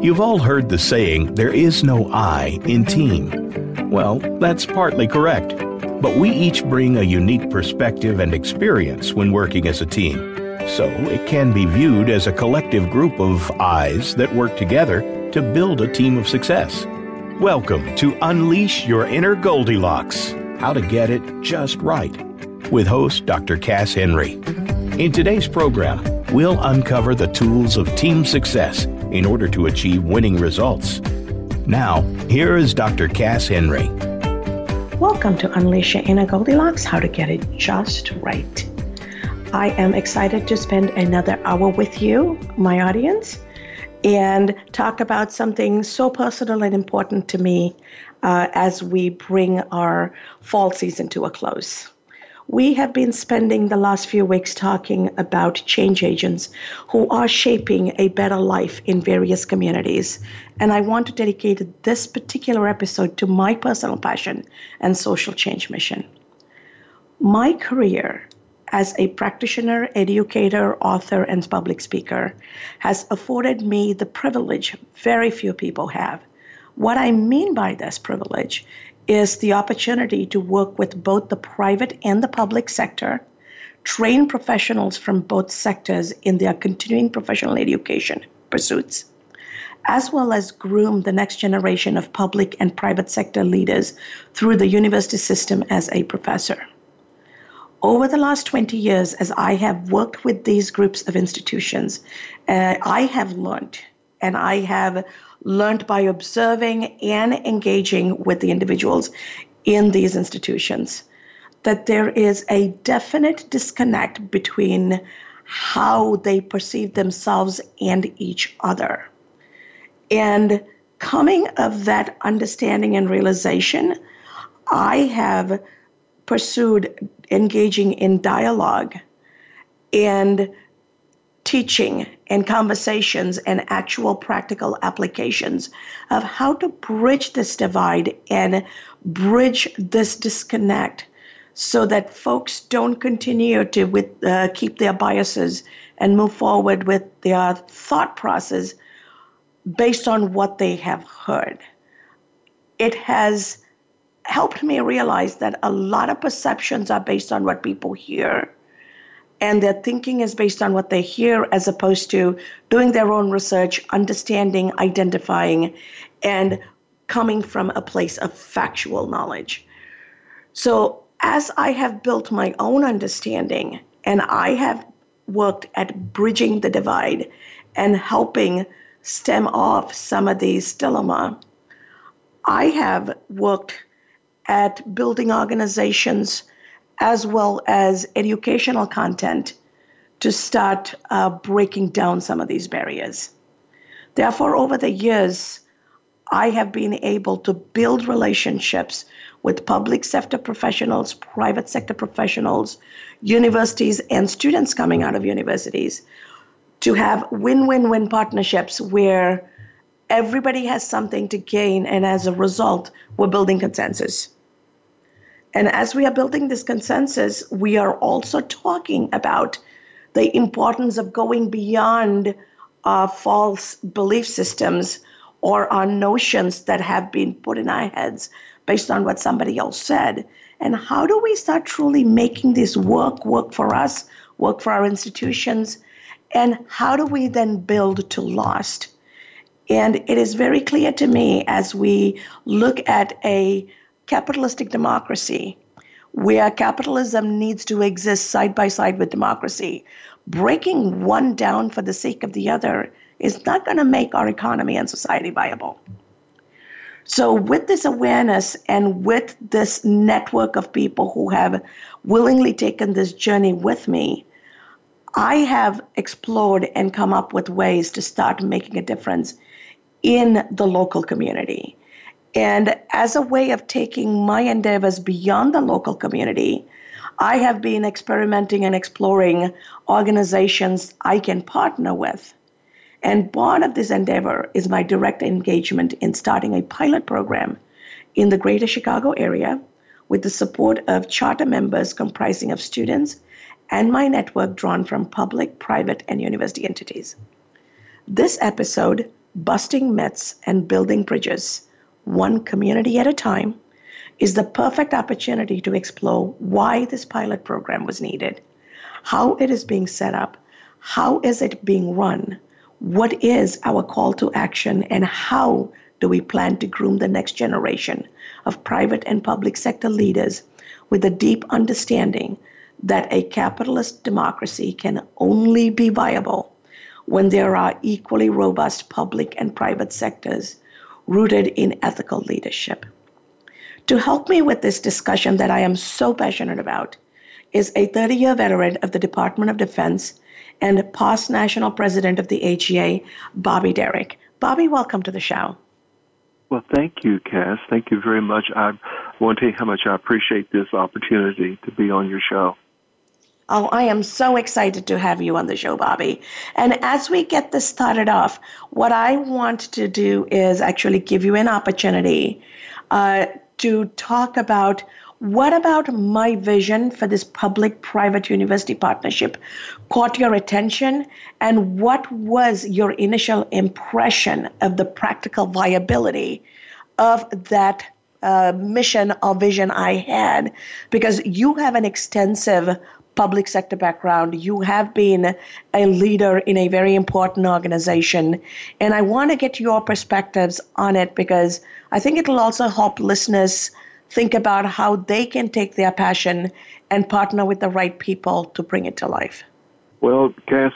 You've all heard the saying, there is no I in team. Well, that's partly correct, but we each bring a unique perspective and experience when working as a team. So it can be viewed as a collective group of eyes that work together to build a team of success. Welcome to Unleash Your Inner Goldilocks How to Get It Just Right with host Dr. Cass Henry. In today's program, we'll uncover the tools of team success in order to achieve winning results. Now, here is Dr. Cass Henry. Welcome to Unleash Your Inner Goldilocks How to Get It Just Right. I am excited to spend another hour with you, my audience, and talk about something so personal and important to me uh, as we bring our fall season to a close. We have been spending the last few weeks talking about change agents who are shaping a better life in various communities. And I want to dedicate this particular episode to my personal passion and social change mission. My career as a practitioner, educator, author, and public speaker has afforded me the privilege very few people have. What I mean by this privilege is the opportunity to work with both the private and the public sector, train professionals from both sectors in their continuing professional education pursuits, as well as groom the next generation of public and private sector leaders through the university system as a professor. Over the last 20 years, as I have worked with these groups of institutions, uh, I have learned and I have learned by observing and engaging with the individuals in these institutions. That there is a definite disconnect between how they perceive themselves and each other. And coming of that understanding and realization, I have pursued engaging in dialogue and teaching and conversations and actual practical applications of how to bridge this divide and bridge this disconnect so that folks don't continue to with, uh, keep their biases and move forward with their thought process based on what they have heard. It has helped me realize that a lot of perceptions are based on what people hear and their thinking is based on what they hear as opposed to doing their own research, understanding, identifying, and coming from a place of factual knowledge. So, as I have built my own understanding and I have worked at bridging the divide and helping stem off some of these dilemma, I have worked at building organizations as well as educational content to start uh, breaking down some of these barriers. Therefore, over the years, I have been able to build relationships with public sector professionals, private sector professionals, universities, and students coming out of universities to have win win win partnerships where everybody has something to gain, and as a result, we're building consensus. And as we are building this consensus, we are also talking about the importance of going beyond false belief systems or our notions that have been put in our heads based on what somebody else said. And how do we start truly making this work, work for us, work for our institutions? And how do we then build to last? And it is very clear to me as we look at a capitalistic democracy where capitalism needs to exist side by side with democracy. Breaking one down for the sake of the other is not going to make our economy and society viable. So, with this awareness and with this network of people who have willingly taken this journey with me, I have explored and come up with ways to start making a difference in the local community. And as a way of taking my endeavors beyond the local community, I have been experimenting and exploring organizations I can partner with. And part of this endeavor is my direct engagement in starting a pilot program in the greater Chicago area with the support of charter members comprising of students and my network drawn from public, private, and university entities. This episode, Busting Myths and Building Bridges, one community at a time, is the perfect opportunity to explore why this pilot program was needed, how it is being set up, how is it being run, what is our call to action, and how do we plan to groom the next generation of private and public sector leaders with a deep understanding that a capitalist democracy can only be viable when there are equally robust public and private sectors rooted in ethical leadership. To help me with this discussion that I am so passionate about is a 30 year veteran of the Department of Defense and past national president of the AGA, Bobby Derrick. Bobby, welcome to the show. Well, thank you, Cass. Thank you very much. I want to tell you how much I appreciate this opportunity to be on your show. Oh, I am so excited to have you on the show, Bobby. And as we get this started off, what I want to do is actually give you an opportunity uh, to talk about what about my vision for this public private university partnership caught your attention and what was your initial impression of the practical viability of that uh, mission or vision I had because you have an extensive public sector background. You have been a leader in a very important organization. And I want to get your perspectives on it because I think it'll also help listeners think about how they can take their passion and partner with the right people to bring it to life. Well, Cass,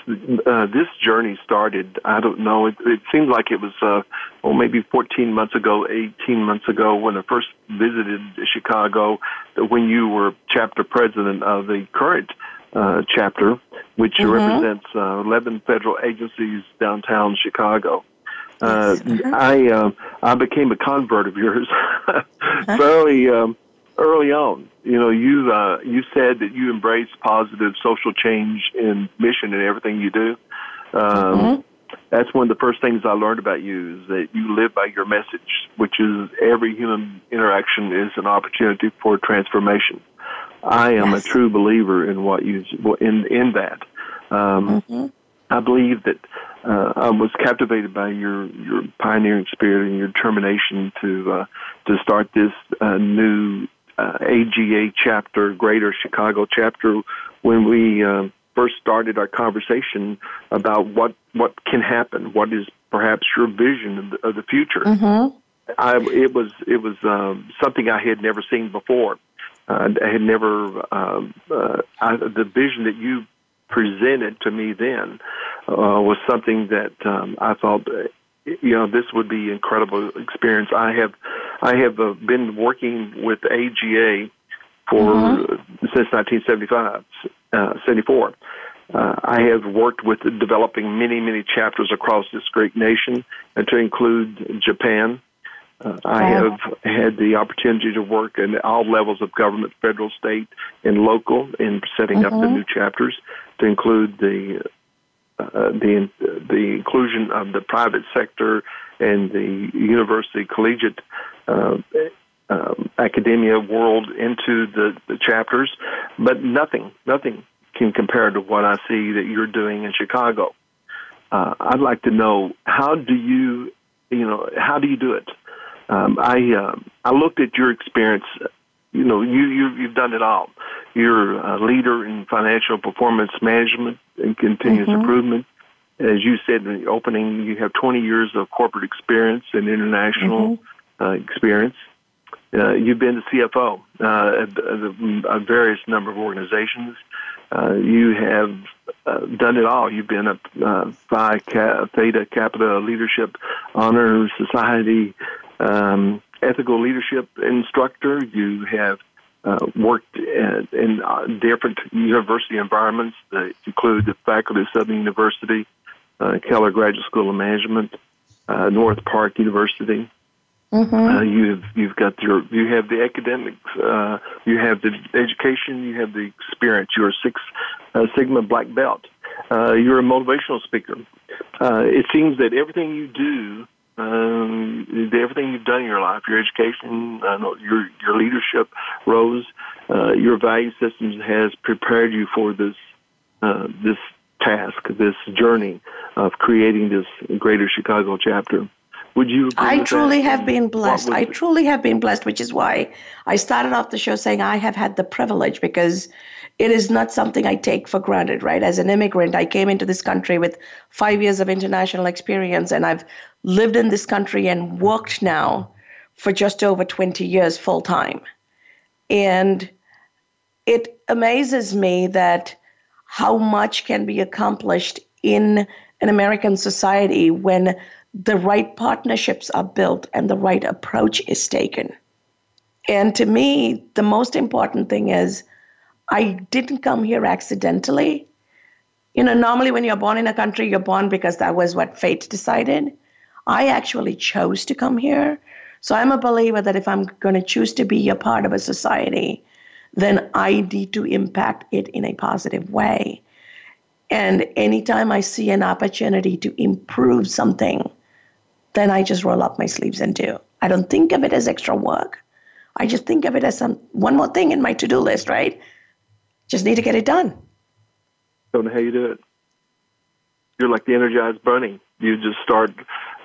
uh, this journey started, I don't know, it, it seemed like it was, uh, well, maybe 14 months ago, 18 months ago when I first visited Chicago, when you were chapter president of the current uh, chapter, which mm-hmm. represents uh, 11 federal agencies downtown Chicago. Uh, uh-huh. I I became a convert of yours fairly um, early on. You know, you uh, you said that you embrace positive social change in mission and everything you do. Um, mm-hmm. That's one of the first things I learned about you is that you live by your message, which is every human interaction is an opportunity for transformation. I am yes. a true believer in what you in in that. Um, mm-hmm. I believe that uh, I was captivated by your your pioneering spirit and your determination to uh, to start this uh, new uh, AGA chapter, Greater Chicago chapter, when we uh, first started our conversation about what what can happen, what is perhaps your vision of the, of the future. Mm-hmm. I, it was it was um, something I had never seen before. Uh, I had never um, uh, I, the vision that you presented to me then uh, was something that um, I thought, you know, this would be incredible experience. I have, I have uh, been working with AGA for mm-hmm. since 1975, uh, 74. Uh, I have worked with developing many, many chapters across this great nation, and to include Japan, uh, I have had the opportunity to work in all levels of government, federal, state, and local in setting mm-hmm. up the mm-hmm. new chapters to include the uh, the the inclusion of the private sector and the university collegiate uh, um, academia world into the, the chapters, but nothing nothing can compare to what I see that you're doing in Chicago. Uh, I'd like to know how do you you know how do you do it? Um, I uh, I looked at your experience. You know, you, you you've done it all. You're a leader in financial performance management and continuous mm-hmm. improvement. As you said in the opening, you have 20 years of corporate experience and international mm-hmm. uh, experience. Uh, you've been the CFO uh, at, a various number of organizations. Uh, you have uh, done it all. You've been a uh, Phi Theta Kappa Leadership Honor Society um, ethical leadership instructor. You have uh, worked in, in uh, different university environments that include the faculty of Southern University, uh, Keller Graduate School of Management, uh, North Park University. Mm-hmm. Uh, you've you've got your you have the academics, uh, you have the education, you have the experience. You're a Six Sigma black belt. you're a motivational speaker. it seems that everything you do um, everything you've done in your life, your education, uh, your your leadership roles, uh, your value systems has prepared you for this uh, this task, this journey of creating this Greater Chicago chapter. Would you? I truly that? have been blessed. I truly have been blessed, which is why I started off the show saying I have had the privilege because it is not something I take for granted, right? As an immigrant, I came into this country with five years of international experience, and I've lived in this country and worked now for just over 20 years full time. And it amazes me that how much can be accomplished in an American society when the right partnerships are built and the right approach is taken. And to me, the most important thing is I didn't come here accidentally. You know, normally when you're born in a country, you're born because that was what fate decided. I actually chose to come here. So I'm a believer that if I'm going to choose to be a part of a society, then I need to impact it in a positive way. And anytime I see an opportunity to improve something, then I just roll up my sleeves and do. I don't think of it as extra work. I just think of it as some one more thing in my to-do list, right? Just need to get it done. Don't know how you do it. You're like the energized bunny. You just start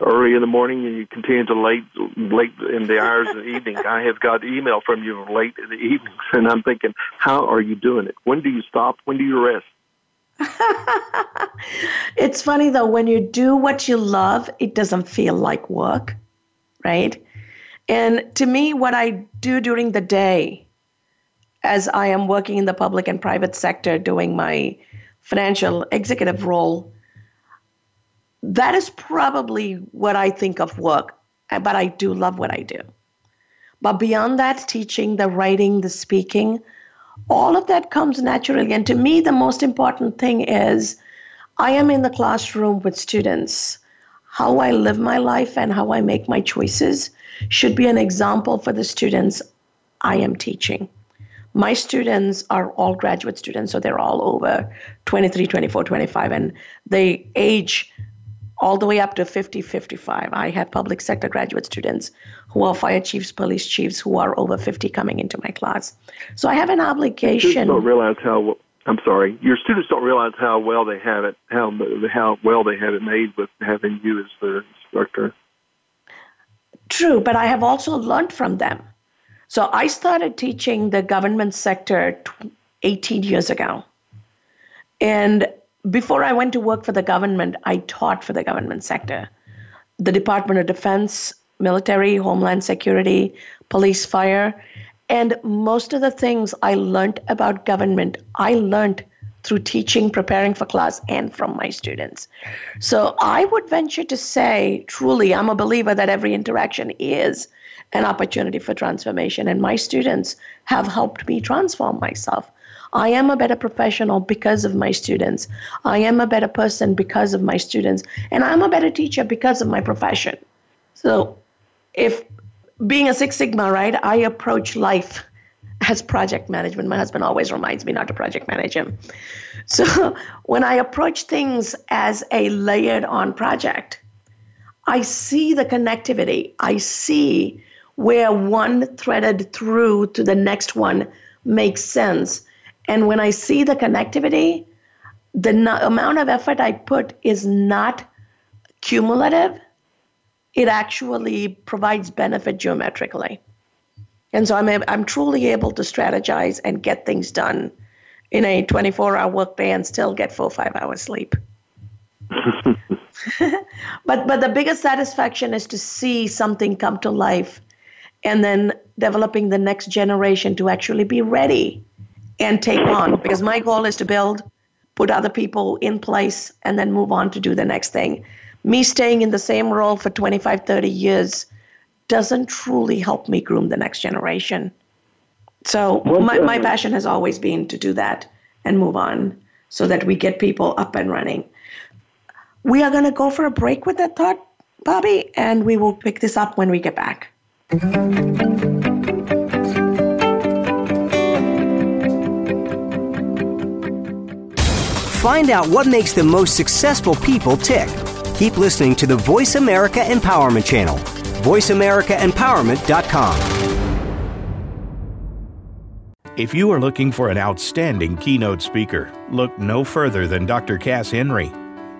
early in the morning and you continue to late late in the hours of the evening. I have got email from you late in the evenings, and I'm thinking, how are you doing it? When do you stop? When do you rest? it's funny though, when you do what you love, it doesn't feel like work, right? And to me, what I do during the day, as I am working in the public and private sector doing my financial executive role, that is probably what I think of work, uh, but I do love what I do. But beyond that, teaching, the writing, the speaking, all of that comes naturally. And to me, the most important thing is I am in the classroom with students. How I live my life and how I make my choices should be an example for the students I am teaching. My students are all graduate students, so they're all over 23, 24, 25, and they age all the way up to 50, 55. I have public sector graduate students who are fire chiefs, police chiefs who are over 50 coming into my class. So I have an obligation. Students don't realize how. I'm sorry. Your students don't realize how well they have it, how how well they have it made with having you as their instructor. True, but I have also learned from them. So I started teaching the government sector 18 years ago. And before I went to work for the government, I taught for the government sector. The Department of Defense, military, homeland security, police, fire. And most of the things I learned about government, I learned through teaching, preparing for class, and from my students. So I would venture to say, truly, I'm a believer that every interaction is an opportunity for transformation. And my students have helped me transform myself. I am a better professional because of my students. I am a better person because of my students. And I'm a better teacher because of my profession. So, if being a Six Sigma, right, I approach life as project management. My husband always reminds me not to project manage him. So, when I approach things as a layered on project, I see the connectivity. I see where one threaded through to the next one makes sense. And when I see the connectivity, the no- amount of effort I put is not cumulative. It actually provides benefit geometrically. And so I'm, I'm truly able to strategize and get things done in a 24 hour workday and still get four five hours sleep. but but the biggest satisfaction is to see something come to life and then developing the next generation to actually be ready and take on because my goal is to build, put other people in place, and then move on to do the next thing. Me staying in the same role for 25, 30 years doesn't truly help me groom the next generation. So my, my passion has always been to do that and move on so that we get people up and running. We are going to go for a break with that thought, Bobby, and we will pick this up when we get back. Find out what makes the most successful people tick. Keep listening to the Voice America Empowerment Channel. VoiceAmericaEmpowerment.com. If you are looking for an outstanding keynote speaker, look no further than Dr. Cass Henry.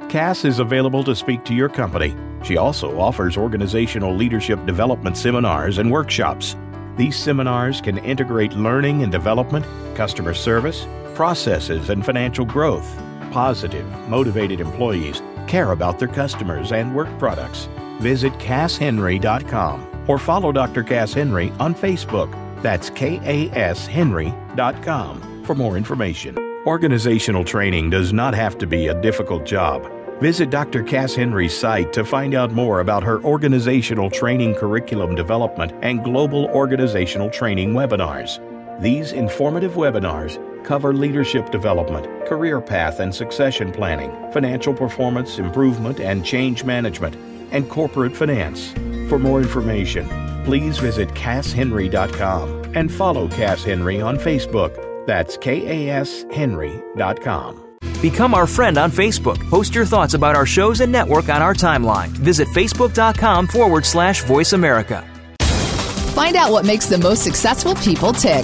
Cass is available to speak to your company. She also offers organizational leadership development seminars and workshops. These seminars can integrate learning and development, customer service, processes, and financial growth. Positive, motivated employees care about their customers and work products. Visit CassHenry.com or follow Dr. Cass Henry on Facebook. That's KASHenry.com for more information. Organizational training does not have to be a difficult job. Visit Dr. Cass Henry's site to find out more about her organizational training curriculum development and global organizational training webinars. These informative webinars cover leadership development, career path and succession planning, financial performance improvement and change management, and corporate finance. For more information, please visit CassHenry.com and follow Cass Henry on Facebook. That's KASHenry.com. Become our friend on Facebook. Post your thoughts about our shows and network on our timeline. Visit facebook.com forward slash voice America. Find out what makes the most successful people tick.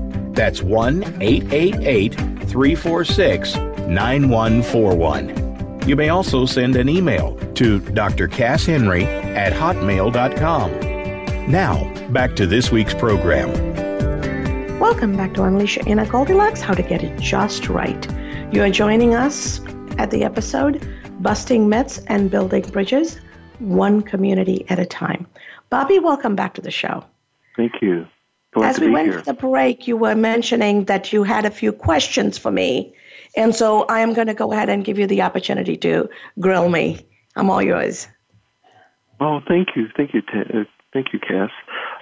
That's 1 888 346 9141. You may also send an email to drcasshenry at hotmail.com. Now, back to this week's program. Welcome back to Unleash Your Inner Goldilocks How to Get It Just Right. You are joining us at the episode Busting Myths and Building Bridges, One Community at a Time. Bobby, welcome back to the show. Thank you. Glad As we went here. for the break, you were mentioning that you had a few questions for me. And so I am going to go ahead and give you the opportunity to grill me. I'm all yours. Oh, thank you. Thank you, uh, Thank you, Cass.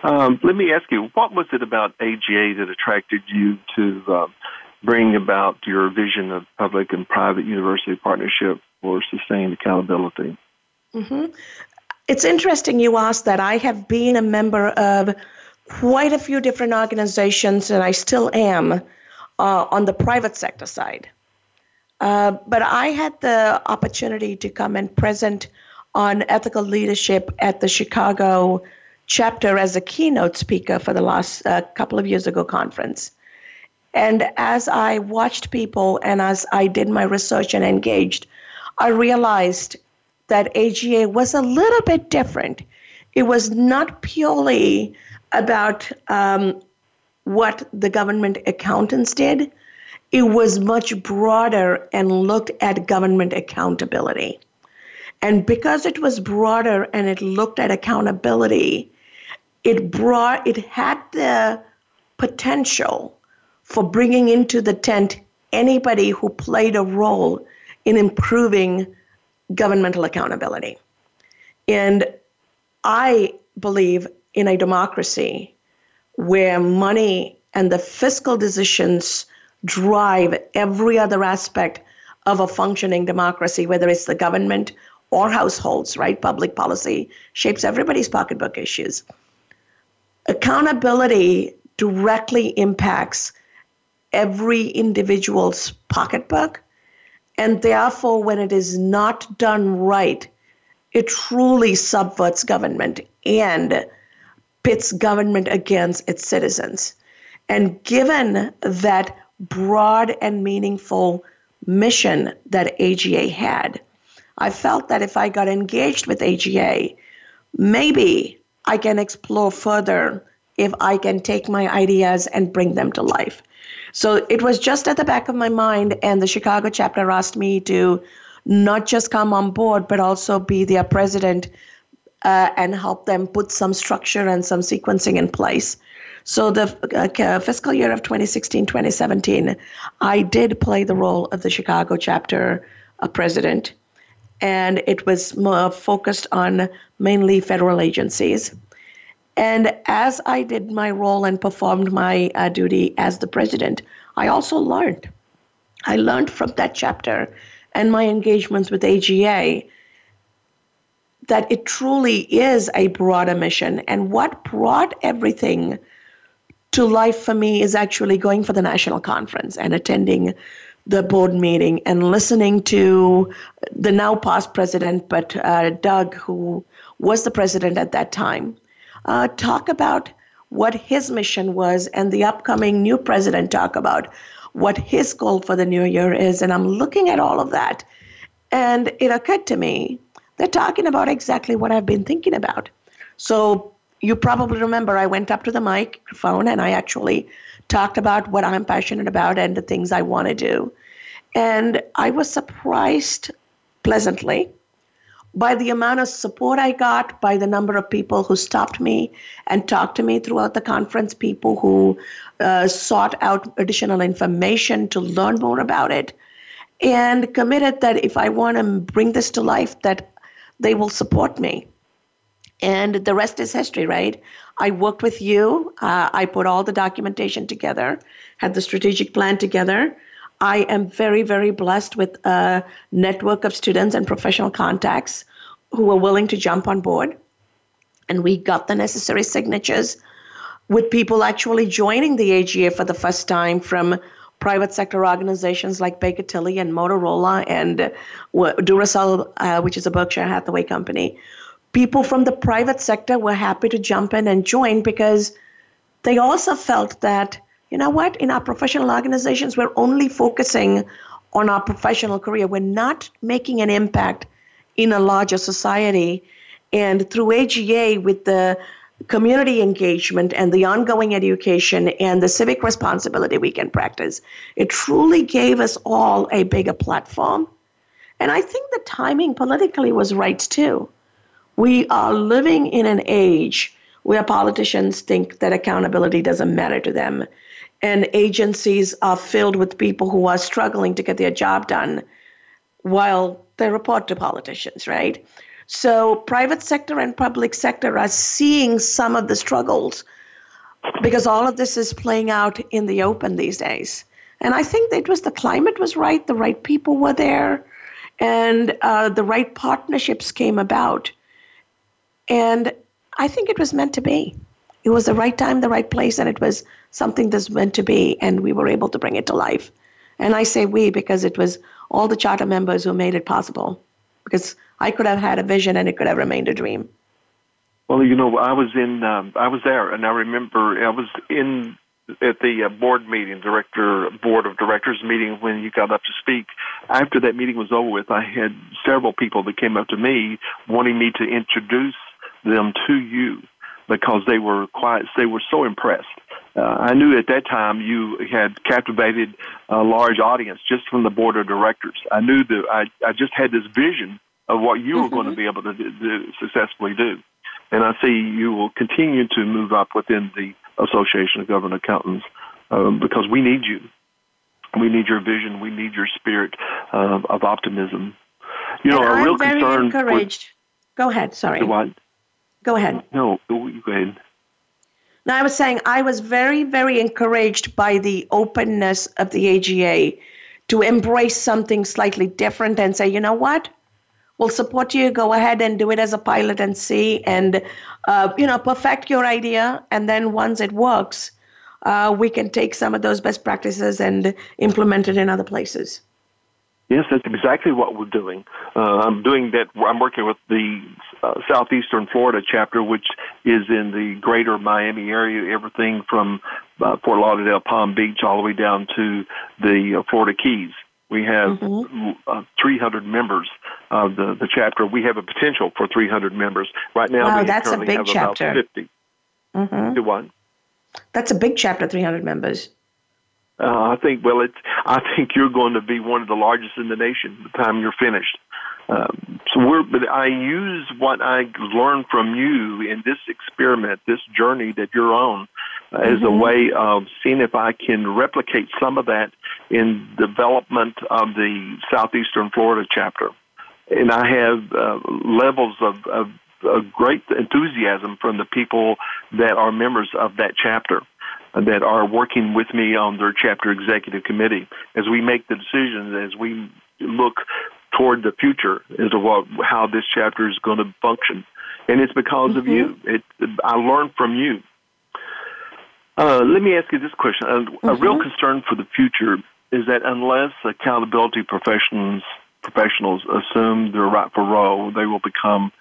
Um, let me ask you, what was it about AGA that attracted you to uh, bring about your vision of public and private university partnership for sustained accountability? Mm-hmm. It's interesting you asked that. I have been a member of quite a few different organizations, and I still am uh, on the private sector side. Uh, but I had the opportunity to come and present on ethical leadership at the Chicago chapter as a keynote speaker for the last uh, couple of years ago conference. And as I watched people and as I did my research and engaged, I realized that AGA was a little bit different. It was not purely about um, what the government accountants did, it was much broader and looked at government accountability. And because it was broader and it looked at accountability, it brought it had the potential for bringing into the tent anybody who played a role in improving governmental accountability. And I believe in a democracy where money and the fiscal decisions drive every other aspect of a functioning democracy, whether it's the government or households, right? Public policy shapes everybody's pocketbook issues. Accountability directly impacts every individual's pocketbook. And therefore, when it is not done right, it truly subverts government and pits government against its citizens. And given that broad and meaningful mission that AGA had, I felt that if I got engaged with AGA, maybe I can explore further if I can take my ideas and bring them to life. So it was just at the back of my mind, and the Chicago chapter asked me to not just come on board, but also be their president uh, and help them put some structure and some sequencing in place. So the uh, fiscal year of 2016 2017, I did play the role of the Chicago chapter uh, president and it was focused on mainly federal agencies. And as I did my role and performed my uh, duty as the president, I also learned. I learned from that chapter and my engagements with AGA that it truly is a broader mission. And what brought everything to life for me is actually going for the national conference and attending the board meeting and listening to the now past president, but uh, Doug, who was the president at that time, uh, talk about what his mission was and the upcoming new president talk about what his goal for the new year is. And I'm looking at all of that. And it occurred to me, they're talking about exactly what I've been thinking about. So you probably remember I went up to the microphone and I actually talked about what I'm passionate about and the things I want to do. And I was surprised pleasantly by the amount of support I got, by the number of people who stopped me and talked to me throughout the conference, people who uh, sought out additional information to learn more about it, and committed that if I want to bring this to life, that they will support me. And the rest is history, right? I worked with you. Uh, I put all the documentation together, had the strategic plan together. I am very, very blessed with a network of students and professional contacts who were willing to jump on board. And we got the necessary signatures with people actually joining the AGA for the first time from private sector organizations like Baker Tilly and Motorola and uh, Duracell, uh, which is a Berkshire Hathaway company. People from the private sector were happy to jump in and join because they also felt that you know what? In our professional organizations, we're only focusing on our professional career. We're not making an impact in a larger society. And through AGA, with the community engagement and the ongoing education and the civic responsibility we can practice, it truly gave us all a bigger platform. And I think the timing politically was right too. We are living in an age where politicians think that accountability doesn't matter to them and agencies are filled with people who are struggling to get their job done while they report to politicians, right? So private sector and public sector are seeing some of the struggles because all of this is playing out in the open these days. And I think it was the climate was right, the right people were there, and uh, the right partnerships came about. And I think it was meant to be it was the right time, the right place, and it was something that's meant to be, and we were able to bring it to life. And I say we because it was all the charter members who made it possible. Because I could have had a vision and it could have remained a dream. Well, you know, I was in, um, I was there, and I remember I was in at the uh, board meeting, director board of directors meeting when you got up to speak. After that meeting was over with, I had several people that came up to me wanting me to introduce them to you because they were quite they were so impressed. Uh, I knew at that time you had captivated a large audience just from the board of directors. I knew that I, I just had this vision of what you mm-hmm. were going to be able to do, do, successfully do. And I see you will continue to move up within the Association of Government Accountants um, because we need you. We need your vision. We need your spirit uh, of optimism. You know, and a I'm real very concern. Encouraged. Go ahead. Sorry. What? Go ahead. No, go ahead. Now, I was saying I was very, very encouraged by the openness of the AGA to embrace something slightly different and say, you know what? We'll support you. Go ahead and do it as a pilot and see, and uh, you know, perfect your idea. And then once it works, uh, we can take some of those best practices and implement it in other places. Yes, that's exactly what we're doing. Uh, I'm doing that. I'm working with the uh, Southeastern Florida chapter, which is in the greater Miami area, everything from uh, Fort Lauderdale, Palm Beach, all the way down to the uh, Florida Keys. We have mm-hmm. uh, 300 members of the, the chapter. We have a potential for 300 members. Right now, wow, we that's currently a big have chapter. about 50. Mm-hmm. Do what? That's a big chapter, 300 members. Uh, I think, well, it's, I think you're going to be one of the largest in the nation by the time you're finished. Um, so we're, but I use what I learned from you in this experiment, this journey that you're on, uh, mm-hmm. as a mm-hmm. way of seeing if I can replicate some of that in development of the Southeastern Florida chapter. And I have uh, levels of, of, of great enthusiasm from the people that are members of that chapter. that are working with me on their chapter executive committee as we make the decisions, as we look toward the future as to what, how this chapter is going to function. And it's because mm-hmm. of you. It, I learned from you. Uh, let me ask you this question. A, mm-hmm. a real mm-hmm. concern for the future is that unless accountability professionals professionals assume their rightful role, they will become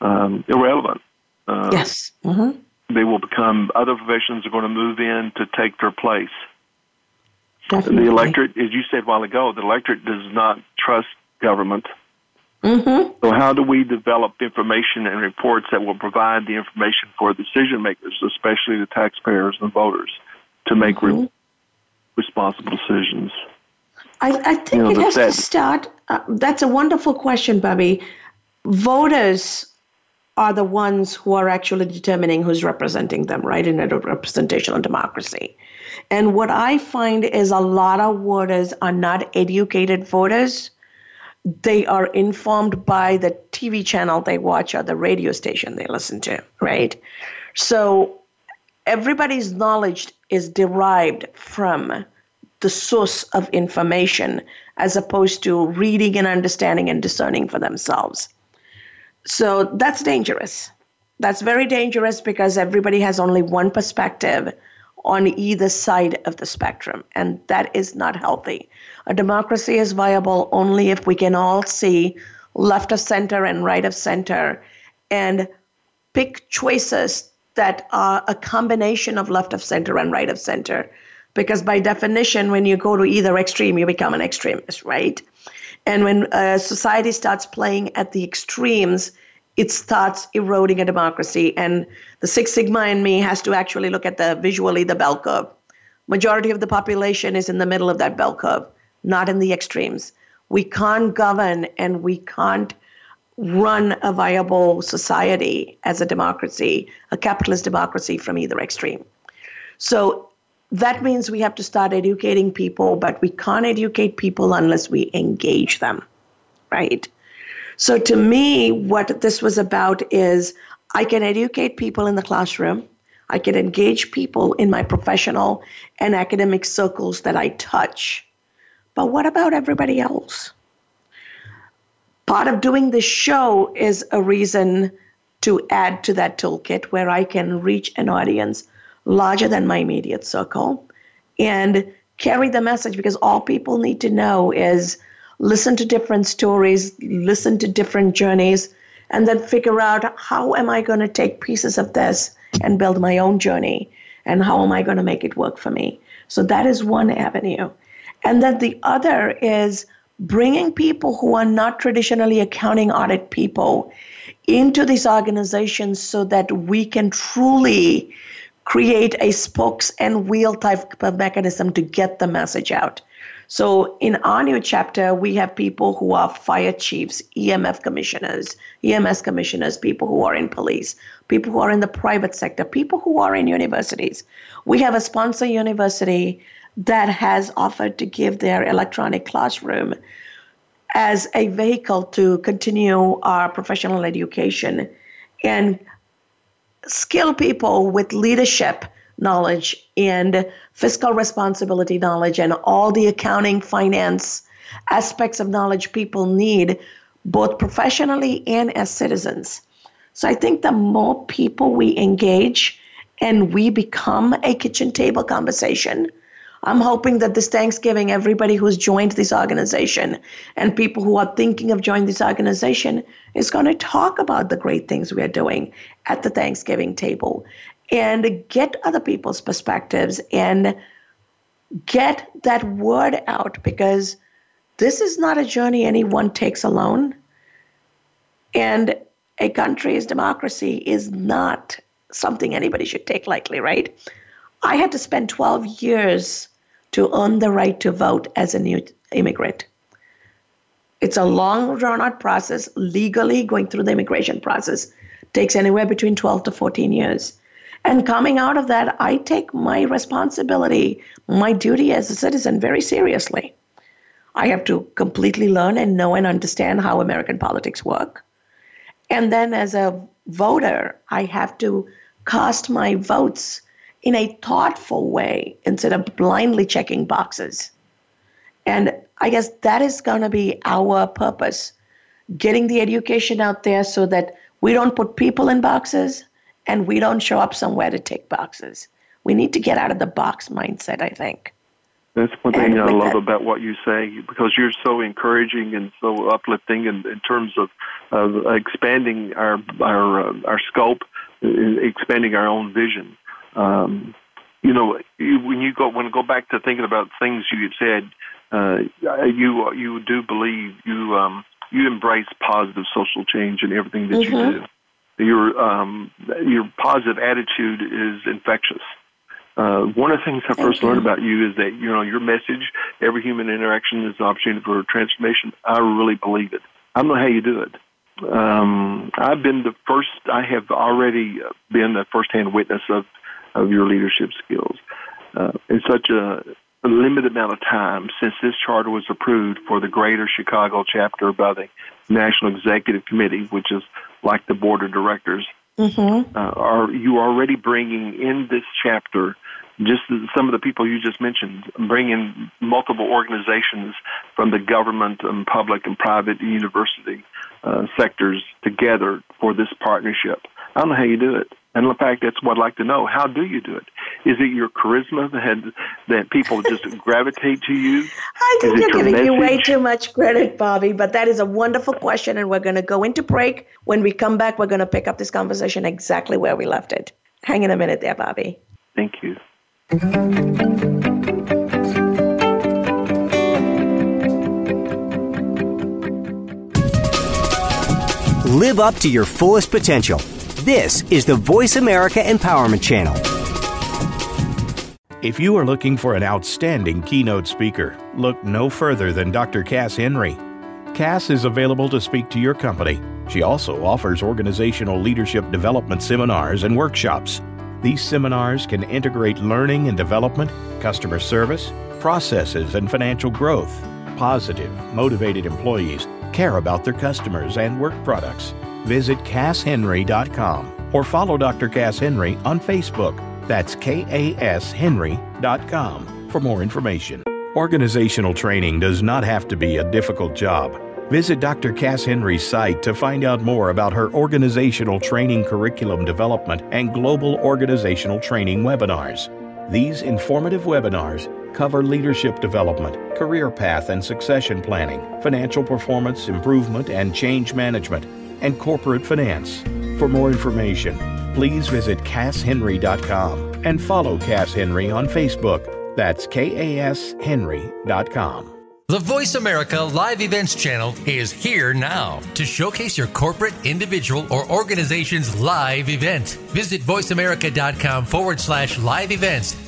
um, irrelevant. Uh, yes. Mm-hmm. They will become, other professions are going to move in to take their place. Definitely. The electorate, as you said a while ago, the electorate does not trust government. Mm-hmm. So, how do we develop information and reports that will provide the information for decision makers, especially the taxpayers and voters, to make mm-hmm. re- responsible decisions? I, I think you know, it has that, to start. Uh, that's a wonderful question, Bobby. Voters are the ones who are actually determining who's representing them, right, in a representational democracy. And what I find is a lot of voters are not educated voters. They are informed by the TV channel they watch or the radio station they listen to, right? So everybody's knowledge is derived from the source of information as opposed to reading and understanding and discerning for themselves. So that's dangerous. That's very dangerous because everybody has only one perspective on either side of the spectrum, and that is not healthy. A democracy is viable only if we can all see left of center and right of center and pick choices that are a combination of left of center and right of center. Because by definition, when you go to either extreme, you become an extremist, right? And when a society starts playing at the extremes, it starts eroding a democracy. And the Six Sigma in me has to actually look at the visually the bell curve. Majority of the population is in the middle of that bell curve, not in the extremes. We can't govern and we can't run a viable society as a democracy, a capitalist democracy from either extreme. So that means we have to start educating people, but we can't educate people unless we engage them, right? So to me, what this was about is I can educate people in the classroom. I can engage people in my professional and academic circles that I touch. But what about everybody else? Part of doing this show is a reason to add to that toolkit where I can reach an audience larger than my immediate circle and carry the message because all people need to know is listen to different stories, listen to different journeys, and then figure out how am I going to take pieces of this and build my own journey and how am I going to make it work for me. So that is one avenue. And then the other is bringing people who are not traditionally accounting audit people into these organizations so that we can truly create a spokes and wheel type of mechanism to get the message out. So in our new chapter, we have people who are fire chiefs, EMF commissioners, EMS commissioners, people who are in police, people who are in the private sector, people who are in universities. We have a sponsor university that has offered to give their electronic classroom as a vehicle to continue our professional education and skill people with leadership knowledge and fiscal responsibility knowledge and all the accounting, finance aspects of knowledge people need, both professionally and as citizens. So I think the more people we engage and we become a kitchen table conversation, I'm hoping that this Thanksgiving, everybody who's joined this organization and people who are thinking of joining this organization is going to talk about the great things we are doing at the Thanksgiving table and get other people's perspectives and get that word out because this is not a journey anyone takes alone. And a country's democracy is not something anybody should take lightly, right? I had to spend 12 years to earn the right to vote as a new immigrant. It's a long drawn out process. Legally, going through the immigration process takes anywhere between 12 to 14 years. And coming out of that, I take my responsibility, my duty as a citizen very seriously. I have to completely learn and know and understand how American politics work. And then as a voter, I have to cast my votes in a thoughtful way instead of blindly checking boxes. And I guess that is going to be our purpose getting the education out there so that we don't put people in boxes and we don't show up somewhere to tick boxes. We need to get out of the box mindset, I think. That's one thing I love that, about what you say because you're so encouraging and so uplifting in, in terms of, of expanding our our uh, our scope, uh, expanding our own vision. Um, you know, when you go when I go back to thinking about things you said, uh, you you do believe you um, you embrace positive social change in everything that mm-hmm. you do. Your um, your positive attitude is infectious. Uh, one of the things I first learned about you is that you know your message, every human interaction is an opportunity for transformation. I really believe it. I don't know how you do it. Um, I've been the first. I have already been a firsthand witness of of your leadership skills uh, in such a, a limited amount of time since this charter was approved for the Greater Chicago chapter by the National Executive Committee, which is like the board of directors. Mm-hmm. Uh, are you already bringing in this chapter? just some of the people you just mentioned, bringing multiple organizations from the government and public and private university uh, sectors together for this partnership. I don't know how you do it. And in fact, that's what I'd like to know. How do you do it? Is it your charisma that, that people just gravitate to you? I think you're giving you way too much credit, Bobby, but that is a wonderful question. And we're going to go into break. When we come back, we're going to pick up this conversation exactly where we left it. Hang in a minute there, Bobby. Thank you. Live up to your fullest potential. This is the Voice America Empowerment Channel. If you are looking for an outstanding keynote speaker, look no further than Dr. Cass Henry. Cass is available to speak to your company. She also offers organizational leadership development seminars and workshops. These seminars can integrate learning and development, customer service, processes, and financial growth. Positive, motivated employees care about their customers and work products. Visit CassHenry.com or follow Dr. Cass Henry on Facebook. That's KASHenry.com for more information. Organizational training does not have to be a difficult job. Visit Dr. Cass Henry's site to find out more about her organizational training curriculum development and global organizational training webinars. These informative webinars cover leadership development, career path and succession planning, financial performance improvement and change management, and corporate finance. For more information, please visit CassHenry.com and follow Cass Henry on Facebook. That's KASHenry.com. The Voice America Live Events channel is here now to showcase your corporate, individual, or organization's live event. Visit voiceamerica.com forward slash live events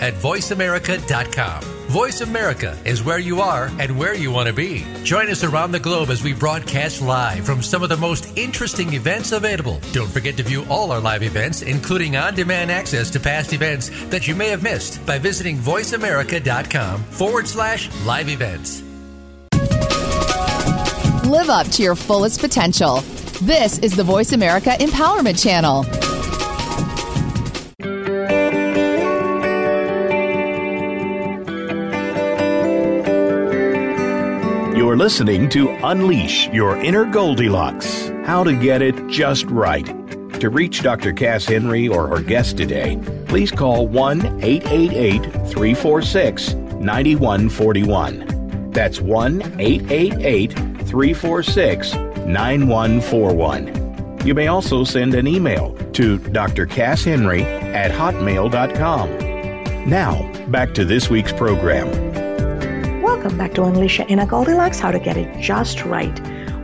at voiceamerica.com. Voice America is where you are and where you want to be. Join us around the globe as we broadcast live from some of the most interesting events available. Don't forget to view all our live events, including on demand access to past events that you may have missed by visiting voiceamerica.com forward slash live events. Live up to your fullest potential. This is the Voice America Empowerment Channel. You're listening to Unleash Your Inner Goldilocks How to Get It Just Right. To reach Dr. Cass Henry or her guest today, please call 1 888 346 9141. That's 1 888 346 9141. You may also send an email to drcasshenry at hotmail.com. Now, back to this week's program. Welcome back to Unleash Your Inner Goldilocks How to Get It Just Right.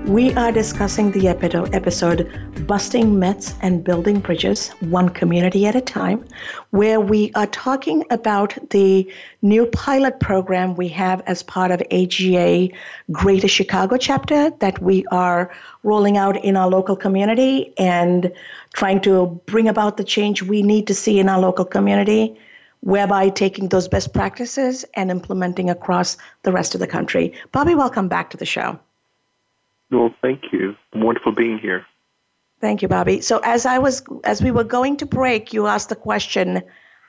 We are discussing the episode Busting Myths and Building Bridges, One Community at a Time, where we are talking about the new pilot program we have as part of AGA Greater Chicago chapter that we are rolling out in our local community and trying to bring about the change we need to see in our local community whereby taking those best practices and implementing across the rest of the country. Bobby, welcome back to the show. Well, thank you. Wonderful being here. Thank you, Bobby. So as I was as we were going to break, you asked the question,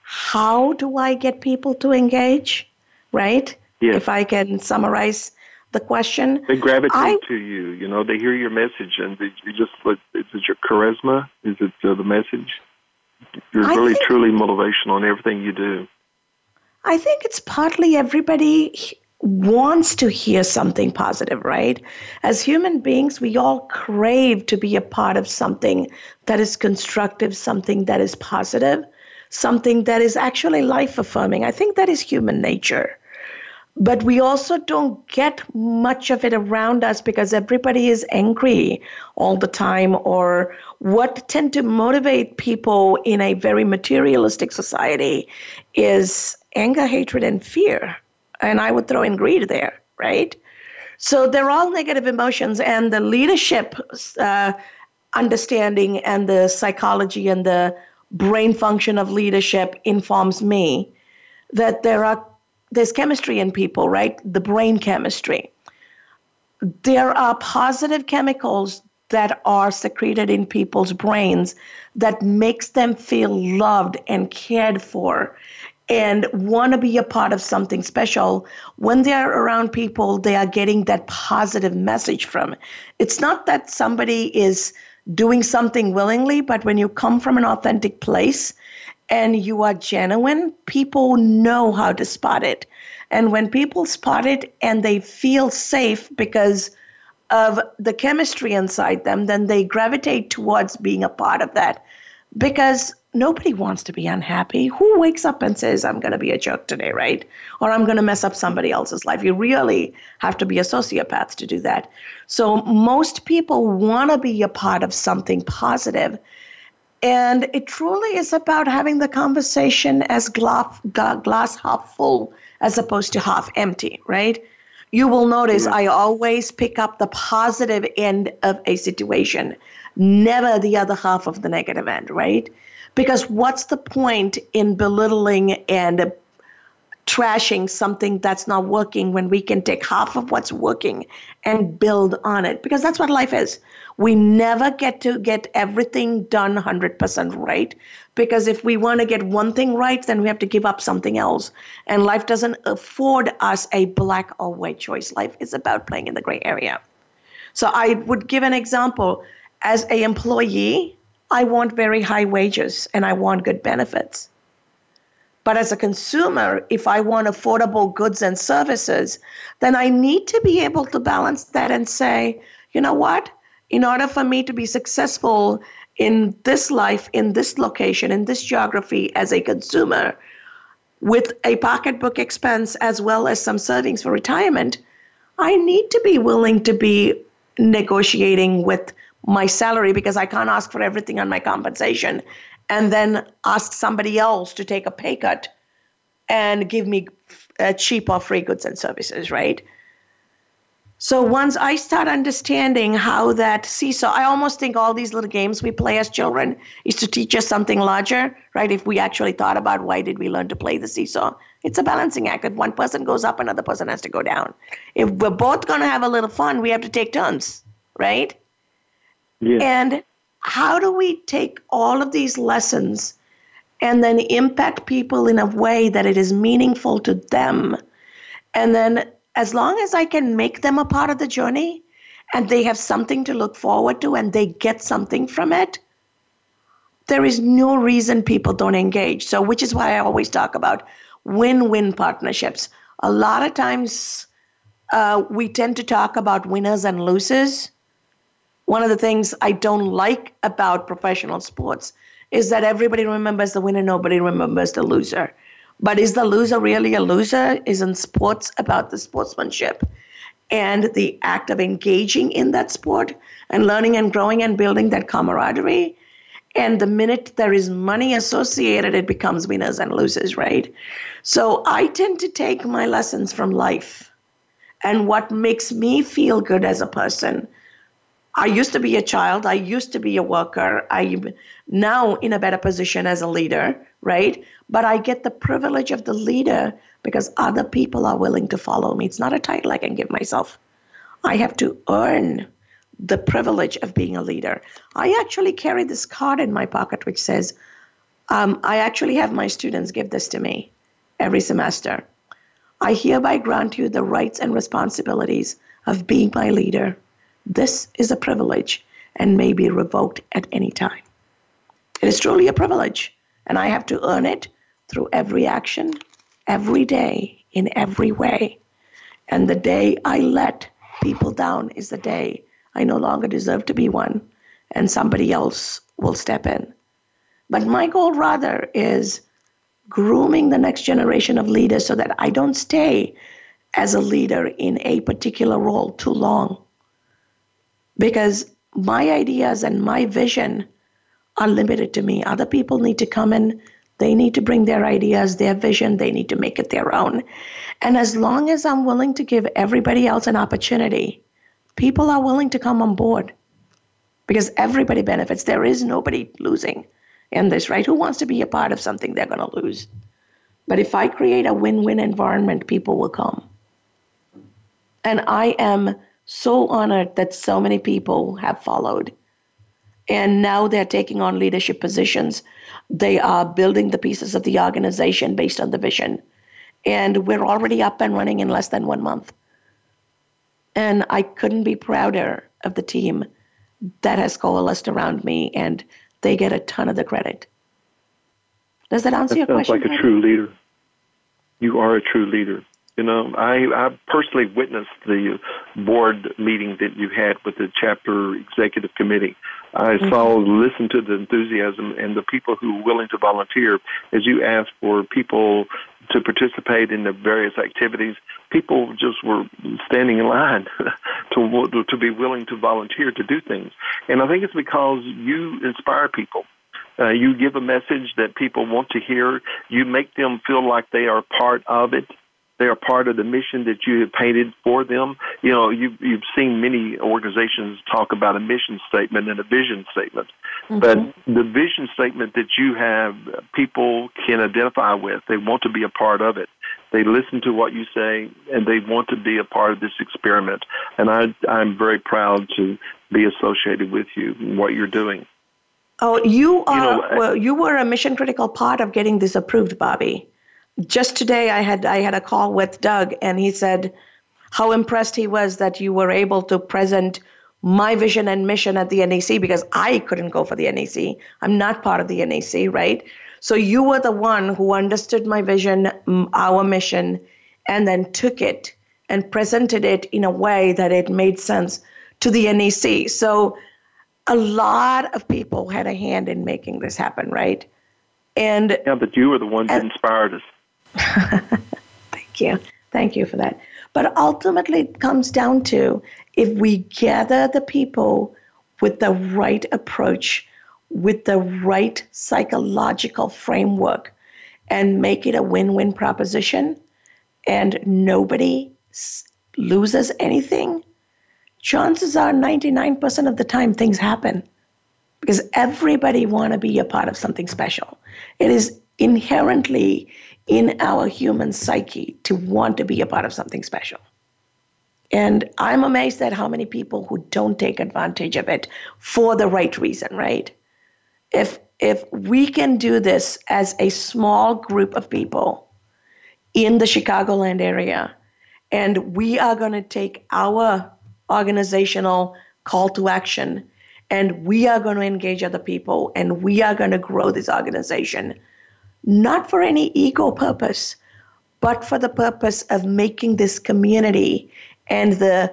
how do I get people to engage? Right? Yes. If I can summarize the question. They gravitate I, to you. You know, they hear your message, and they, you just is it your charisma? Is it uh, the message? You're really think, truly motivational in everything you do. I think it's partly everybody wants to hear something positive, right? As human beings, we all crave to be a part of something that is constructive, something that is positive, something that is actually life affirming. I think that is human nature. But we also don't get much of it around us because everybody is angry all the time, or what tend to motivate people in a very materialistic society is anger, hatred, and fear and I would throw in greed there, right? So they're all negative emotions, and the leadership uh, understanding and the psychology and the brain function of leadership informs me that there are there's chemistry in people, right? The brain chemistry. There are positive chemicals that are secreted in people's brains that makes them feel loved and cared for and want to be a part of something special, when they're around people, they are getting that positive message from. It's not that somebody is doing something willingly, but when you come from an authentic place and you are genuine, people know how to spot it. And when people spot it and they feel safe because of the chemistry inside them, then they gravitate towards being a part of that. Because nobody wants to be unhappy. Who wakes up and says, I'm going to be a jerk today, right? Or I'm going to mess up somebody else's life? You really have to be a sociopath to do that. So most people want to be a part of something positive. And it truly is about having the conversation as glass, glass half full as opposed to half empty, right? You will notice I always pick up the positive end of a situation, never the other half of the negative end, right? Because what's the point in belittling and trashing something that's not working when we can take half of what's working and build on it? Because that's what life is. We never get to get everything done 100% right. Because if we want to get one thing right, then we have to give up something else. And life doesn't afford us a black or white choice. Life is about playing in the gray area. So I would give an example. As a employee, I want very high wages and I want good benefits. But as a consumer, if I want affordable goods and services, then I need to be able to balance that and say, you know what? In order for me to be successful in this life, in this location, in this geography as a consumer, with a pocketbook expense as well as some savings for retirement, I need to be willing to be negotiating with my salary because I can't ask for everything on my compensation and then ask somebody else to take a pay cut and give me uh, cheap or free goods and services, right? So once I start understanding how that seesaw, I almost think all these little games we play as children is to teach us something larger, right? If we actually thought about why did we learn to play the seesaw, it's a balancing act. If one person goes up, another person has to go down. If we're both going to have a little fun, we have to take turns, right? Yeah. And how do we take all of these lessons and then impact people in a way that it is meaningful to them? And then, as long as I can make them a part of the journey and they have something to look forward to and they get something from it, there is no reason people don't engage. So, which is why I always talk about win win partnerships. A lot of times, uh, we tend to talk about winners and losers one of the things I don't like about professional sports is that everybody remembers the winner, nobody remembers the loser. But is the loser really a loser? Isn't sports about the sportsmanship? and the act of engaging in that sport and learning and growing and building that camaraderie. And the minute there is money associated, it becomes winners and losers, right? So I tend to take my lessons from life and what makes me feel good as a person. I used to be a child. I used to be a worker. I'm now in a better position as a leader, right? But I get the privilege of the leader because other people are willing to follow me. It's not a title I can give myself. I have to earn the privilege of being a leader. I actually carry this card in my pocket which says, um, I actually have my students give this to me every semester. I hereby grant you the rights and responsibilities of being my leader. This is a privilege and may be revoked at any time. It is truly a privilege, and I have to earn it through every action, every day, in every way. And the day I let people down is the day I no longer deserve to be one, and somebody else will step in. But my goal, rather, is grooming the next generation of leaders so that I don't stay as a leader in a particular role too long. Because my ideas and my vision are limited to me. Other people need to come in, they need to bring their ideas, their vision, they need to make it their own. And as long as I'm willing to give everybody else an opportunity, people are willing to come on board because everybody benefits. There is nobody losing in this, right? Who wants to be a part of something they're going to lose? But if I create a win win environment, people will come. And I am so honored that so many people have followed. And now they're taking on leadership positions. They are building the pieces of the organization based on the vision. And we're already up and running in less than one month. And I couldn't be prouder of the team that has coalesced around me, and they get a ton of the credit. Does that answer that your sounds question? like a true leader. You are a true leader. You know, I, I personally witnessed the board meeting that you had with the chapter executive committee. I mm-hmm. saw, listened to the enthusiasm and the people who were willing to volunteer as you asked for people to participate in the various activities. People just were standing in line to to be willing to volunteer to do things, and I think it's because you inspire people. Uh, you give a message that people want to hear. You make them feel like they are part of it. They are part of the mission that you have painted for them. You know, you've, you've seen many organizations talk about a mission statement and a vision statement. Mm-hmm. But the vision statement that you have, people can identify with. They want to be a part of it. They listen to what you say, and they want to be a part of this experiment. And I, I'm very proud to be associated with you and what you're doing. Oh, you are. You know, well, you were a mission critical part of getting this approved, Bobby just today I had I had a call with Doug and he said how impressed he was that you were able to present my vision and mission at the NAC because I couldn't go for the NAC. I'm not part of the NAC, right? So you were the one who understood my vision, our mission, and then took it and presented it in a way that it made sense to the NAC. So a lot of people had a hand in making this happen, right? And yeah, but you were the one that inspired us. Thank you. Thank you for that. But ultimately, it comes down to if we gather the people with the right approach, with the right psychological framework, and make it a win win proposition, and nobody loses anything, chances are 99% of the time things happen because everybody want to be a part of something special. It is inherently in our human psyche to want to be a part of something special. And I'm amazed at how many people who don't take advantage of it for the right reason, right? If if we can do this as a small group of people in the Chicagoland area, and we are going to take our organizational call to action and we are going to engage other people and we are going to grow this organization not for any ego purpose, but for the purpose of making this community and the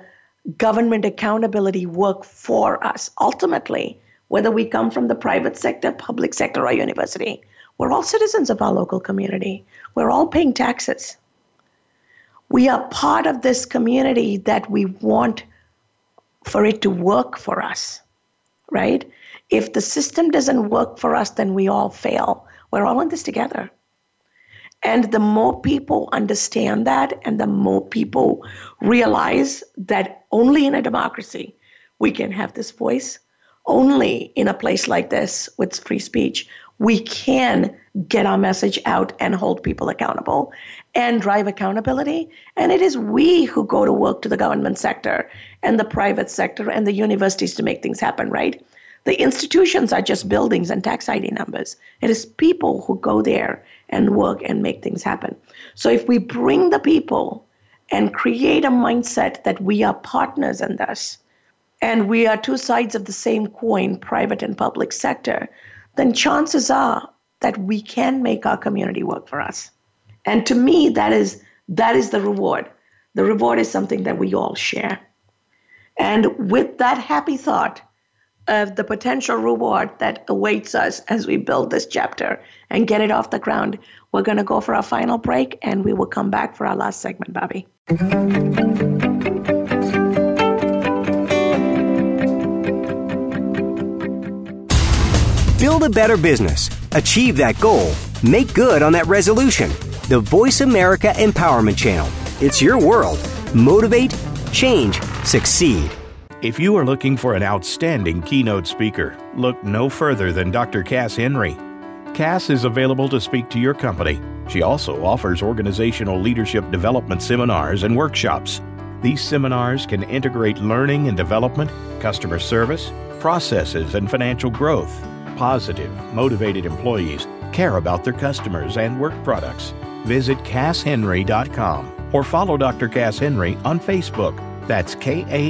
government accountability work for us. Ultimately, whether we come from the private sector, public sector, or university, we're all citizens of our local community. We're all paying taxes. We are part of this community that we want for it to work for us, right? If the system doesn't work for us, then we all fail. We're all in this together. And the more people understand that, and the more people realize that only in a democracy we can have this voice, only in a place like this with free speech, we can get our message out and hold people accountable and drive accountability. And it is we who go to work to the government sector and the private sector and the universities to make things happen, right? The institutions are just buildings and tax ID numbers. It is people who go there and work and make things happen. So if we bring the people and create a mindset that we are partners in this, and we are two sides of the same coin, private and public sector, then chances are that we can make our community work for us. And to me, that is that is the reward. The reward is something that we all share. And with that happy thought, of the potential reward that awaits us as we build this chapter and get it off the ground. We're going to go for our final break and we will come back for our last segment, Bobby. Build a better business, achieve that goal, make good on that resolution. The Voice America Empowerment Channel. It's your world. Motivate, change, succeed. If you are looking for an outstanding keynote speaker, look no further than Dr. Cass Henry. Cass is available to speak to your company. She also offers organizational leadership development seminars and workshops. These seminars can integrate learning and development, customer service, processes, and financial growth. Positive, motivated employees care about their customers and work products. Visit CassHenry.com or follow Dr. Cass Henry on Facebook that's kashenry.com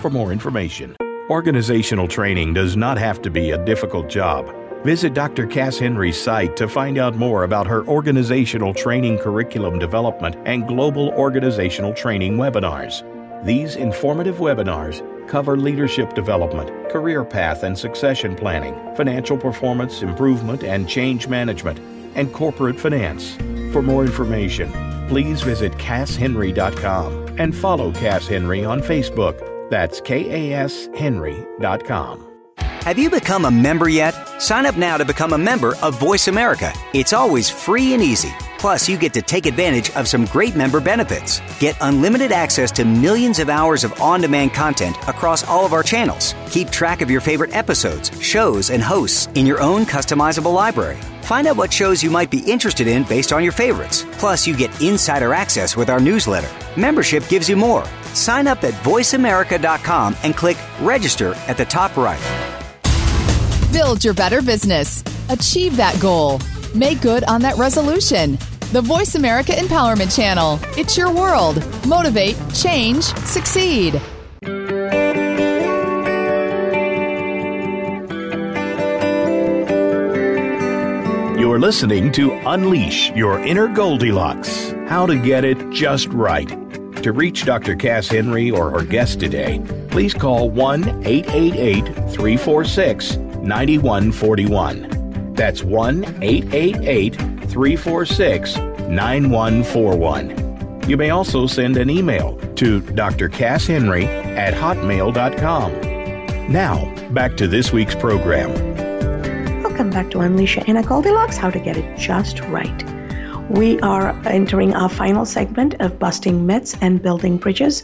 for more information. Organizational training does not have to be a difficult job. Visit Dr. Cass Henry's site to find out more about her organizational training curriculum development and global organizational training webinars. These informative webinars cover leadership development, career path and succession planning, financial performance improvement and change management, and corporate finance. For more information, please visit CassHenry.com and follow Cass Henry on Facebook. That's KASHenry.com. Have you become a member yet? Sign up now to become a member of Voice America. It's always free and easy. Plus, you get to take advantage of some great member benefits. Get unlimited access to millions of hours of on demand content across all of our channels. Keep track of your favorite episodes, shows, and hosts in your own customizable library. Find out what shows you might be interested in based on your favorites. Plus, you get insider access with our newsletter. Membership gives you more. Sign up at voiceamerica.com and click register at the top right. Build your better business. Achieve that goal. Make good on that resolution. The Voice America Empowerment Channel. It's your world. Motivate, change, succeed. You're listening to Unleash Your Inner Goldilocks How to Get It Just Right. To reach Dr. Cass Henry or her guest today, please call 1 888 346 9141. That's 1 888 346 9141. You may also send an email to drcasshenry at hotmail.com. Now, back to this week's program. Welcome back to Unleash Inner Goldilocks How to Get It Just Right. We are entering our final segment of Busting Myths and Building Bridges,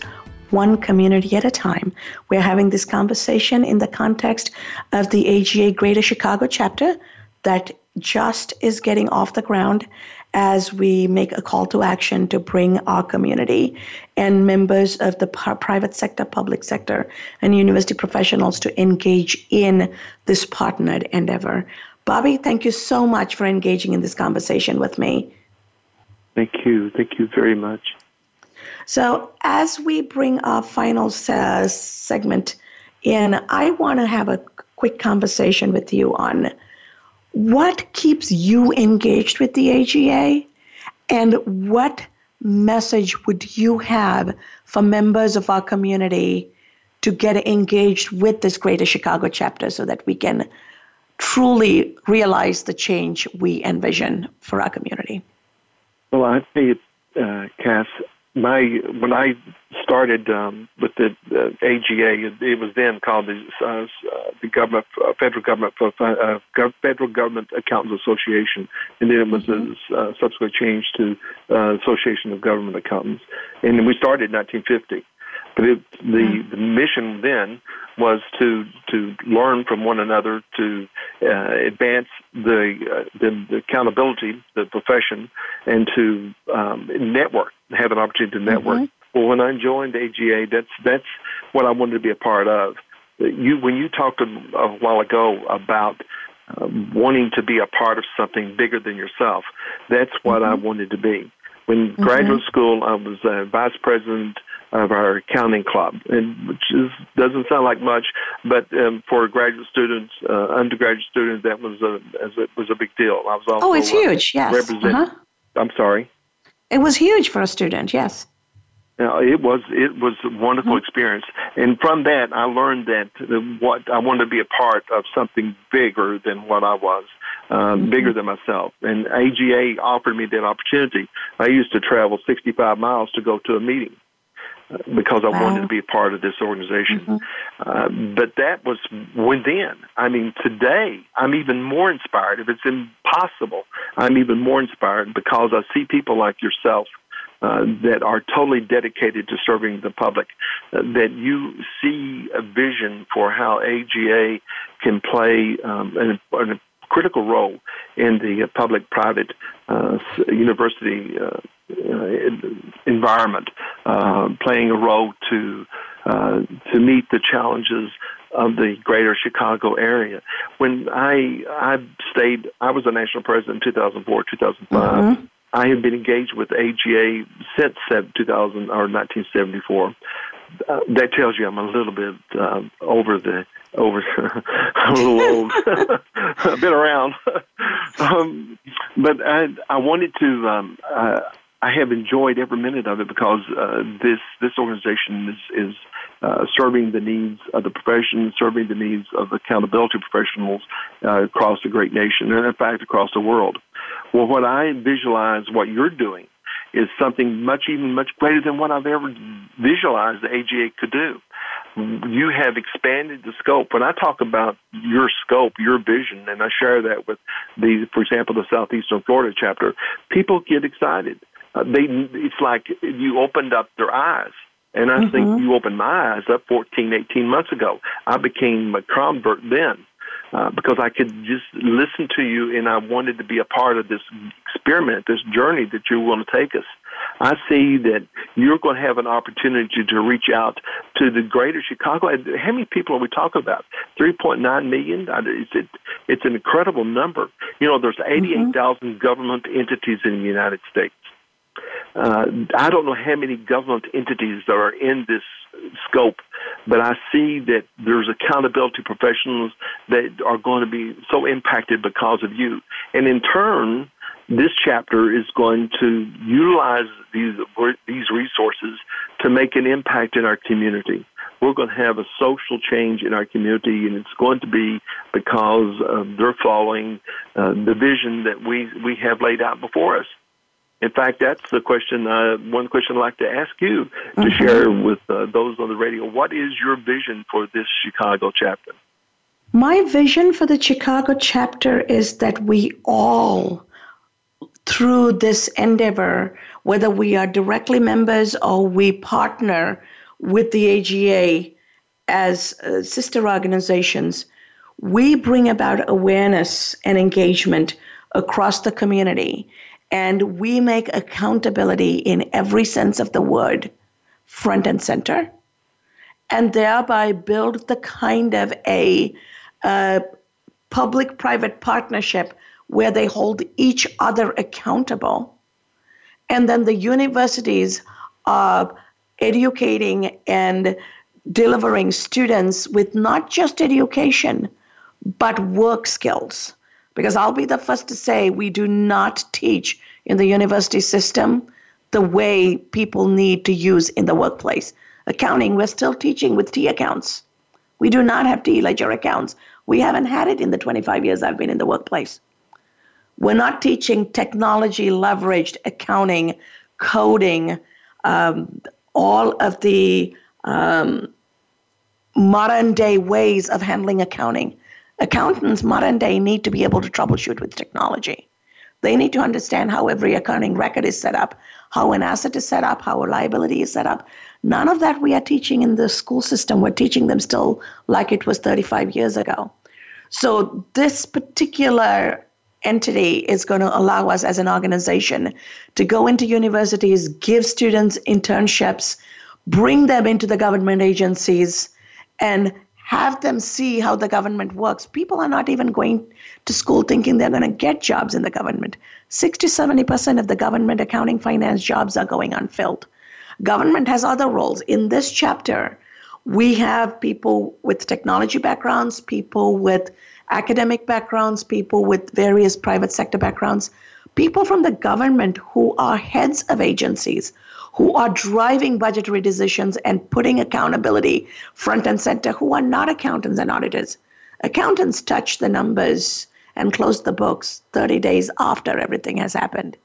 one community at a time. We're having this conversation in the context of the AGA Greater Chicago chapter that just is getting off the ground as we make a call to action to bring our community and members of the private sector, public sector, and university professionals to engage in this partnered endeavor. Bobby, thank you so much for engaging in this conversation with me. Thank you. Thank you very much. So, as we bring our final segment in, I want to have a quick conversation with you on what keeps you engaged with the AGA and what message would you have for members of our community to get engaged with this Greater Chicago chapter so that we can truly realize the change we envision for our community? Well, say it's uh, Cass, my when I started um, with the uh, AGA, it, it, was then called the uh, the government uh, federal government uh, federal government accountants association, and then it was mm-hmm. uh, subsequently changed to uh, Association of Government Accountants, and we started in 1950. But it, the mm-hmm. the mission then was to to learn from one another, to uh, advance the, uh, the, the accountability, the profession, and to um, network, have an opportunity to network. Mm-hmm. Well, when I joined AGA, that's that's what I wanted to be a part of. You when you talked a, a while ago about uh, wanting to be a part of something bigger than yourself, that's what mm-hmm. I wanted to be. When mm-hmm. graduate school, I was uh, vice president of our accounting club, and which is doesn't sound like much, but um, for graduate students, uh, undergraduate students, that was a as it was a big deal. I was also oh, it's huge. Yes. Represent- uh-huh. I'm sorry. It was huge for a student. Yes. Now, it was it was a wonderful mm-hmm. experience, and from that I learned that what I wanted to be a part of something bigger than what I was, um, mm-hmm. bigger than myself. And AGA offered me that opportunity. I used to travel 65 miles to go to a meeting because I wow. wanted to be a part of this organization. Mm-hmm. Uh, but that was within. I mean, today I'm even more inspired. If it's impossible, I'm even more inspired because I see people like yourself. Uh, that are totally dedicated to serving the public, uh, that you see a vision for how AGA can play um, an, an critical role in the public-private uh, university uh, uh, environment, uh, playing a role to uh, to meet the challenges of the greater Chicago area. When I I stayed, I was a national president in 2004, 2005. Mm-hmm. I have been engaged with AGA since 2000 or 1974. Uh, that tells you I'm a little bit uh, over the over. A little old. I've been around, um, but I I wanted to. Um, uh, I have enjoyed every minute of it because uh, this this organization is is uh, serving the needs of the profession, serving the needs of accountability professionals uh, across the great nation, and in fact across the world. Well, what I visualize, what you're doing, is something much even much greater than what I've ever visualized the AGA could do. You have expanded the scope. When I talk about your scope, your vision, and I share that with the, for example, the Southeastern Florida chapter, people get excited uh, they it's like you opened up their eyes. And I mm-hmm. think you opened my eyes up 14, 18 months ago. I became a convert then uh, because I could just listen to you and I wanted to be a part of this experiment, this journey that you're going to take us. I see that you're going to have an opportunity to reach out to the greater Chicago. How many people are we talking about? 3.9 million? It's, it's an incredible number. You know, there's 88,000 mm-hmm. government entities in the United States. Uh, I don't know how many government entities that are in this scope, but I see that there's accountability professionals that are going to be so impacted because of you. And in turn, this chapter is going to utilize these these resources to make an impact in our community. We're going to have a social change in our community, and it's going to be because uh, they're following uh, the vision that we we have laid out before us. In fact, that's the question. Uh, one question I'd like to ask you to mm-hmm. share with uh, those on the radio. What is your vision for this Chicago chapter? My vision for the Chicago chapter is that we all, through this endeavor, whether we are directly members or we partner with the AGA as uh, sister organizations, we bring about awareness and engagement across the community and we make accountability in every sense of the word front and center and thereby build the kind of a public private partnership where they hold each other accountable. And then the universities are educating and delivering students with not just education but work skills because I'll be the first to say we do not teach in the university system the way people need to use in the workplace. Accounting, we're still teaching with T accounts. We do not have T ledger accounts. We haven't had it in the 25 years I've been in the workplace. We're not teaching technology leveraged accounting, coding, um, all of the um, modern day ways of handling accounting. Accountants, modern day, need to be able to troubleshoot with technology. They need to understand how every accounting record is set up, how an asset is set up, how a liability is set up. None of that we are teaching in the school system. We're teaching them still like it was 35 years ago. So, this particular entity is going to allow us as an organization to go into universities, give students internships, bring them into the government agencies, and have them see how the government works. People are not even going to school thinking they're going to get jobs in the government. 60 70% of the government accounting finance jobs are going unfilled. Government has other roles. In this chapter, we have people with technology backgrounds, people with academic backgrounds, people with various private sector backgrounds, people from the government who are heads of agencies, who are driving budgetary decisions and putting accountability front and center, who are not accountants and auditors. Accountants touch the numbers and close the books 30 days after everything has happened.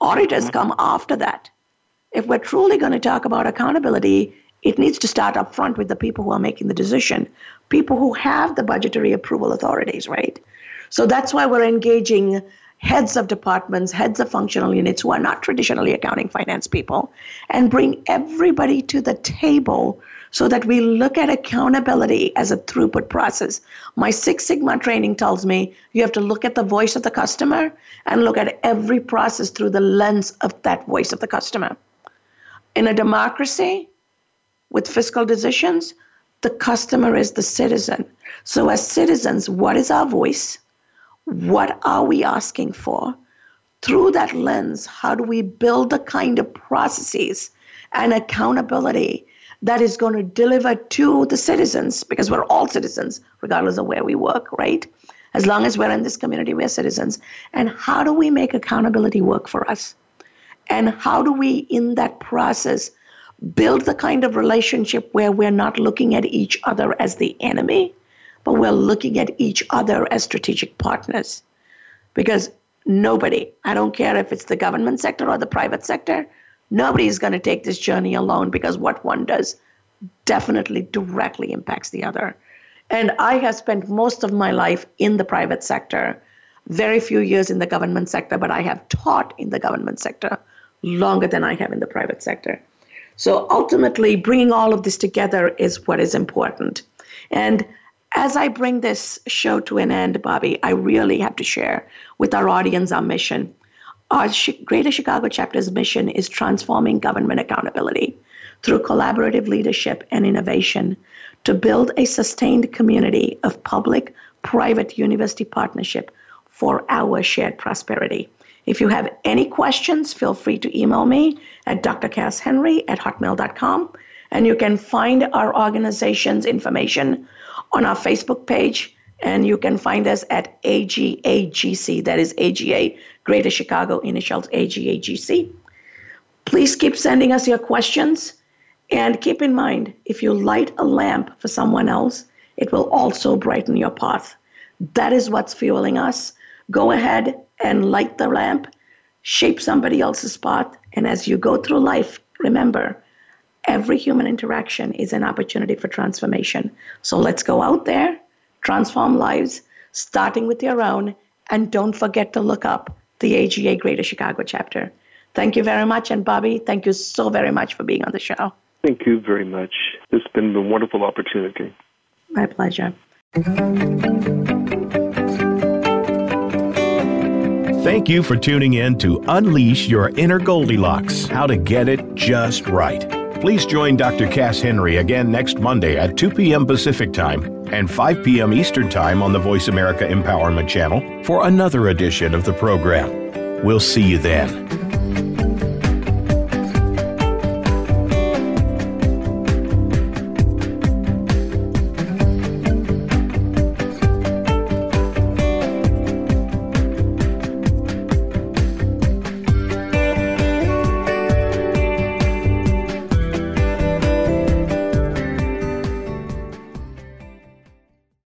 Auditors mm-hmm. come after that. If we're truly going to talk about accountability, it needs to start up front with the people who are making the decision, people who have the budgetary approval authorities, right? So that's why we're engaging heads of departments, heads of functional units who are not traditionally accounting finance people, and bring everybody to the table so that we look at accountability as a throughput process. My Six Sigma training tells me you have to look at the voice of the customer and look at every process through the lens of that voice of the customer. In a democracy, with fiscal decisions, the customer is the citizen. So, as citizens, what is our voice? What are we asking for? Through that lens, how do we build the kind of processes and accountability that is going to deliver to the citizens? Because we're all citizens, regardless of where we work, right? As long as we're in this community, we're citizens. And how do we make accountability work for us? And how do we, in that process, build the kind of relationship where we're not looking at each other as the enemy, but we're looking at each other as strategic partners. Because nobody, I don't care if it's the government sector or the private sector, nobody is going to take this journey alone because what one does definitely directly impacts the other. And I have spent most of my life in the private sector, very few years in the government sector, but I have taught in the government sector longer than I have in the private sector. So ultimately, bringing all of this together is what is important. And as I bring this show to an end, Bobby, I really have to share with our audience our mission. Our Greater Chicago chapter's mission is transforming government accountability through collaborative leadership and innovation to build a sustained community of public private university partnership for our shared prosperity. If you have any questions, feel free to email me at drcasshenry at hotmail.com. And you can find our organization's information on our Facebook page. And you can find us at AGAGC, that is AGA, Greater Chicago Initials AGAGC. Please keep sending us your questions. And keep in mind, if you light a lamp for someone else, it will also brighten your path. That is what's fueling us. Go ahead and light the lamp, shape somebody else's path. And as you go through life, remember, every human interaction is an opportunity for transformation. So let's go out there, transform lives, starting with your own, and don't forget to look up the AGA Greater Chicago chapter. Thank you very much. And Bobby, thank you so very much for being on the show. Thank you very much. It's been a wonderful opportunity. My pleasure. Thank you for tuning in to Unleash Your Inner Goldilocks How to Get It Just Right. Please join Dr. Cass Henry again next Monday at 2 p.m. Pacific Time and 5 p.m. Eastern Time on the Voice America Empowerment Channel for another edition of the program. We'll see you then.